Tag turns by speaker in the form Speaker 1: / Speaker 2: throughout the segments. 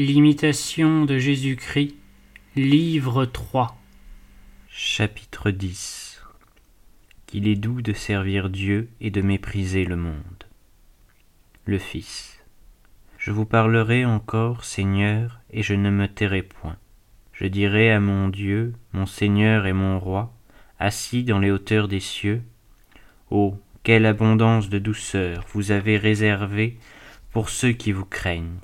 Speaker 1: L'imitation de Jésus-Christ, livre 3
Speaker 2: Chapitre 10 Qu'il est doux de servir Dieu et de mépriser le monde. Le Fils Je vous parlerai encore, Seigneur, et je ne me tairai point. Je dirai à mon Dieu, mon Seigneur et mon Roi, assis dans les hauteurs des cieux, Oh, quelle abondance de douceur vous avez réservée pour ceux qui vous craignent.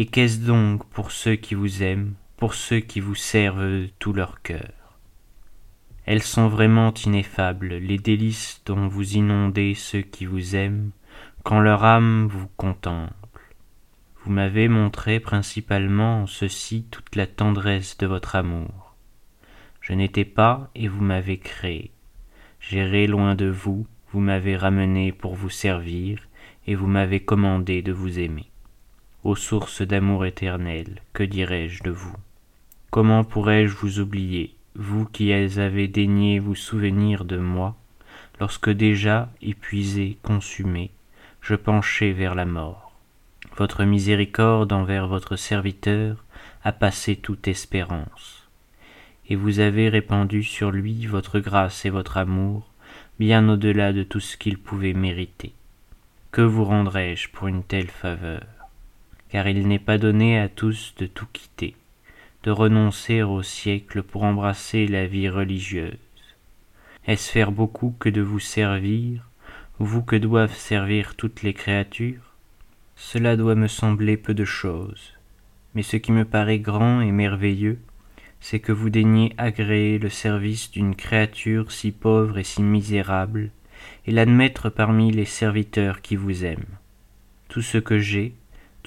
Speaker 2: Et qu'est-ce donc pour ceux qui vous aiment, pour ceux qui vous servent de tout leur cœur? Elles sont vraiment ineffables, les délices dont vous inondez ceux qui vous aiment, quand leur âme vous contemple. Vous m'avez montré principalement en ceci toute la tendresse de votre amour. Je n'étais pas et vous m'avez créé. J'irai loin de vous, vous m'avez ramené pour vous servir, et vous m'avez commandé de vous aimer ô source d'amour éternel, que dirais-je de vous? Comment pourrais-je vous oublier, vous qui avez daigné vous souvenir de moi, lorsque déjà, épuisé, consumé, je penchais vers la mort. Votre miséricorde envers votre serviteur a passé toute espérance, et vous avez répandu sur lui votre grâce et votre amour, bien au-delà de tout ce qu'il pouvait mériter. Que vous rendrai-je pour une telle faveur? Car il n'est pas donné à tous de tout quitter, de renoncer au siècle pour embrasser la vie religieuse. Est-ce faire beaucoup que de vous servir, vous que doivent servir toutes les créatures? Cela doit me sembler peu de chose, mais ce qui me paraît grand et merveilleux, c'est que vous daignez agréer le service d'une créature si pauvre et si misérable, et l'admettre parmi les serviteurs qui vous aiment. Tout ce que j'ai,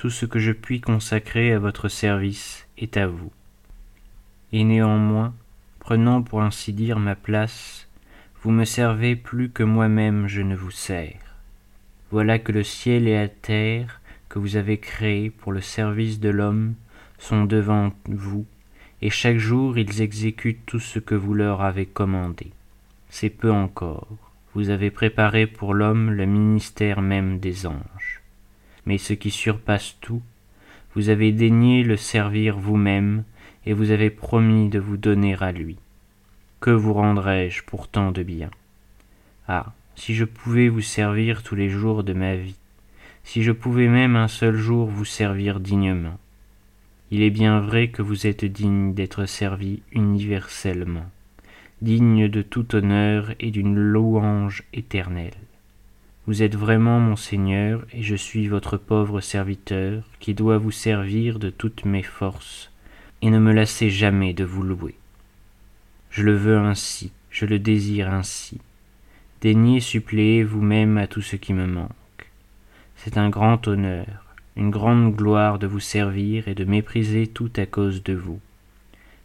Speaker 2: tout ce que je puis consacrer à votre service est à vous. Et néanmoins, prenant pour ainsi dire ma place, vous me servez plus que moi-même je ne vous sers. Voilà que le ciel et la terre que vous avez créés pour le service de l'homme sont devant vous, et chaque jour ils exécutent tout ce que vous leur avez commandé. C'est peu encore. Vous avez préparé pour l'homme le ministère même des anges mais ce qui surpasse tout, vous avez daigné le servir vous-même, et vous avez promis de vous donner à lui. Que vous rendrai-je pour tant de bien? Ah, si je pouvais vous servir tous les jours de ma vie, si je pouvais même un seul jour vous servir dignement. Il est bien vrai que vous êtes digne d'être servi universellement, digne de tout honneur et d'une louange éternelle. Vous êtes vraiment mon Seigneur, et je suis votre pauvre serviteur, qui doit vous servir de toutes mes forces, et ne me lassez jamais de vous louer. Je le veux ainsi, je le désire ainsi. Daignez suppléer vous-même à tout ce qui me manque. C'est un grand honneur, une grande gloire de vous servir et de mépriser tout à cause de vous,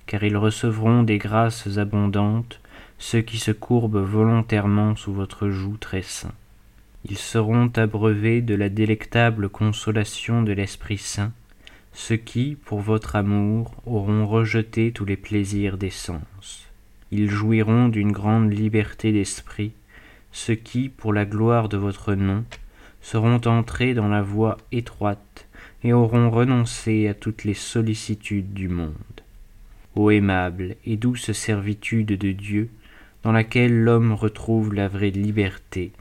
Speaker 2: car ils recevront des grâces abondantes ceux qui se courbent volontairement sous votre joug très saint ils seront abreuvés de la délectable consolation de l'Esprit Saint, ceux qui, pour votre amour, auront rejeté tous les plaisirs des sens. Ils jouiront d'une grande liberté d'esprit, ceux qui, pour la gloire de votre nom, seront entrés dans la voie étroite et auront renoncé à toutes les sollicitudes du monde. Ô aimable et douce servitude de Dieu, dans laquelle l'homme retrouve la vraie liberté,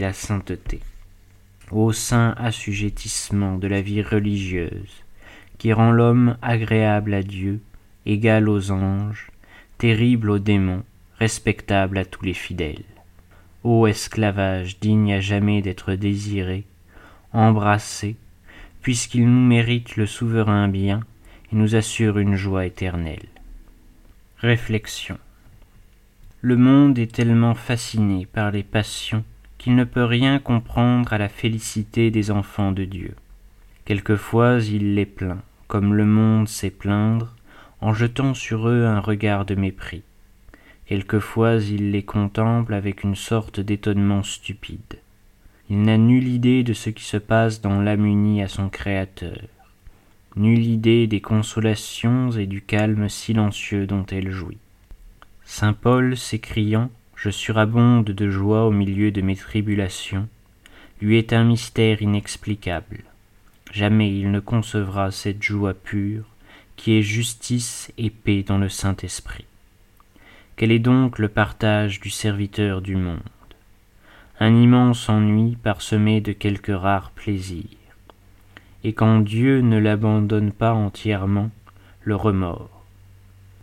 Speaker 2: la sainteté. Ô saint assujettissement de la vie religieuse, qui rend l'homme agréable à Dieu, égal aux anges, terrible aux démons, respectable à tous les fidèles. Ô esclavage digne à jamais d'être désiré, embrassé, puisqu'il nous mérite le souverain bien et nous assure une joie éternelle. Réflexion. Le monde est tellement fasciné par les passions qu'il ne peut rien comprendre à la félicité des enfants de Dieu. Quelquefois il les plaint, comme le monde sait plaindre, en jetant sur eux un regard de mépris. Quelquefois il les contemple avec une sorte d'étonnement stupide. Il n'a nulle idée de ce qui se passe dans l'âme unie à son Créateur, nulle idée des consolations et du calme silencieux dont elle jouit. Saint Paul s'écriant je surabonde de joie au milieu de mes tribulations, lui est un mystère inexplicable. jamais il ne concevra cette joie pure qui est justice et paix dans le Saint-Esprit. Quel est donc le partage du serviteur du monde? Un immense ennui parsemé de quelques rares plaisirs. Et quand Dieu ne l'abandonne pas entièrement, le remords.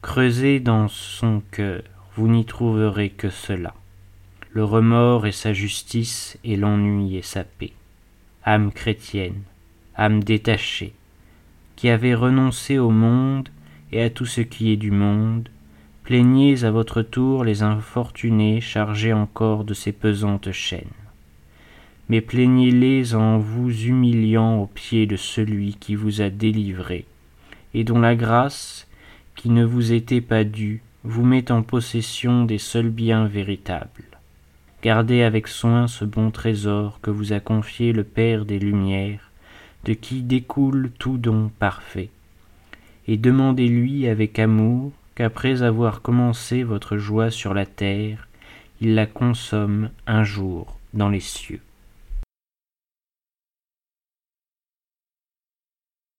Speaker 2: Creusez dans son cœur, vous n'y trouverez que cela. Le remords et sa justice et l'ennui et sa paix. Âme chrétienne, âme détachée, qui avez renoncé au monde et à tout ce qui est du monde, plaignez à votre tour les infortunés chargés encore de ces pesantes chaînes. Mais plaignez-les en vous humiliant aux pieds de celui qui vous a délivré, et dont la grâce, qui ne vous était pas due, vous met en possession des seuls biens véritables. Gardez avec soin ce bon trésor que vous a confié le Père des Lumières, de qui découle tout don parfait. Et demandez-lui avec amour qu'après avoir commencé votre joie sur la terre, il la consomme un jour dans les cieux.